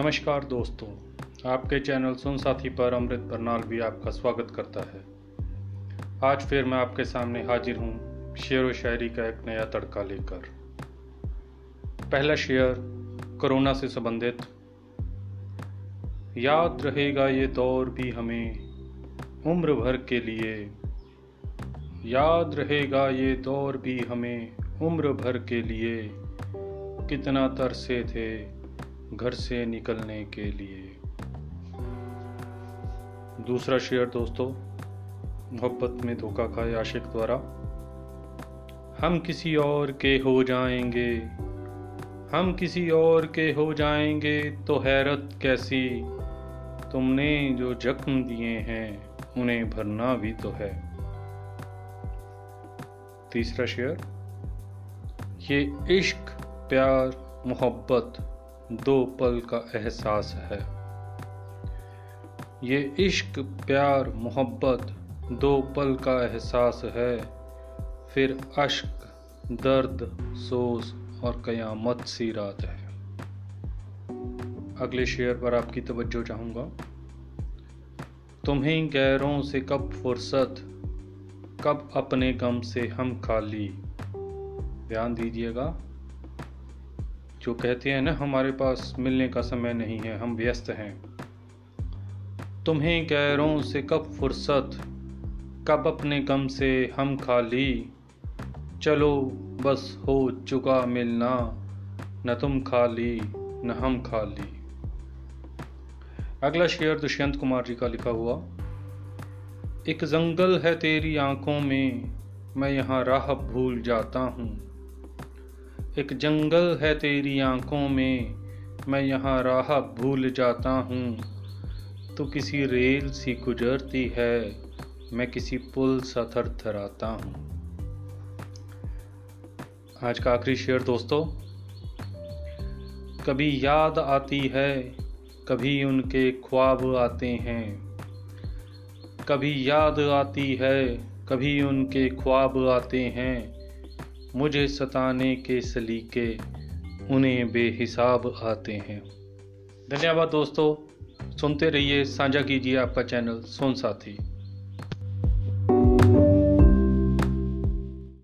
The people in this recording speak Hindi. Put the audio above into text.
नमस्कार दोस्तों, आपके चैनल सुन साथी पर अमृत बरनाल भी आपका स्वागत करता है। आज फिर मैं आपके सामने हाजिर हूँ शेर व शायरी का एक नया तड़का लेकर। पहला शेर, कोरोना से संबंधित। याद रहेगा ये दौर भी हमें, उम्र भर के लिए। याद रहेगा ये दौर भी हमें, उम्र भर के लिए। कितना तरसे थे घर से निकलने के लिए। दूसरा शेयर दोस्तों, मोहब्बत में धोखा खाए आशिक द्वारा। हम किसी और के हो जाएँगे, हम किसी और के हो जाएँगे तो हैरत कैसी? तुमने जो जख्म दिए हैं, उन्हें भरना भी तो है। तीसरा शेयर, ये इश्क, प्यार, मोहब्बत दो पल का एहसास है। ये इश्क, प्यार, मोहब्बत दो पल का एहसास है। फिर अश्क, दर्द, सोज और कयामत सी रात है। अगले शेयर पर आपकी तवज्जो चाहूँगा। तुम्हें गैरों से कब फुर्सत, कब अपने गम से हम खाली? ध्यान दीजिएगा। जो कहते हैं, ना, हमारे पास मिलने का समय नहीं है, हम व्यस्त हैं। तुम्हें कह गैरों से कब फुर्सत, कब अपने गम से हम खाली। चलो, बस हो चुका मिलना, न तुम खाली, न हम खाली। अगला शेयर दुष्यंत कुमार जी का लिखा हुआ, एक जंगल है तेरी आँखों में, मैं यहाँ राह भूल जाता हूँ। एक जंगल है तेरी आँखों में, मैं यहाँ राह भूल जाता हूँ। तो किसी रेल सी गुजरती है, मैं किसी पुल सा थर थराता हूँ। आज का आखिरी शेर दोस्तों, कभी याद आती है, कभी उनके ख्वाब आते हैं। कभी याद आती है, कभी उनके ख्वाब आते हैं। मुझे सताने के सलीके उन्हें बेहिसाब आते हैं। धन्यवाद दोस्तों, सुनते रहिए साझा कीजिए आपका चैनल सोन साथी।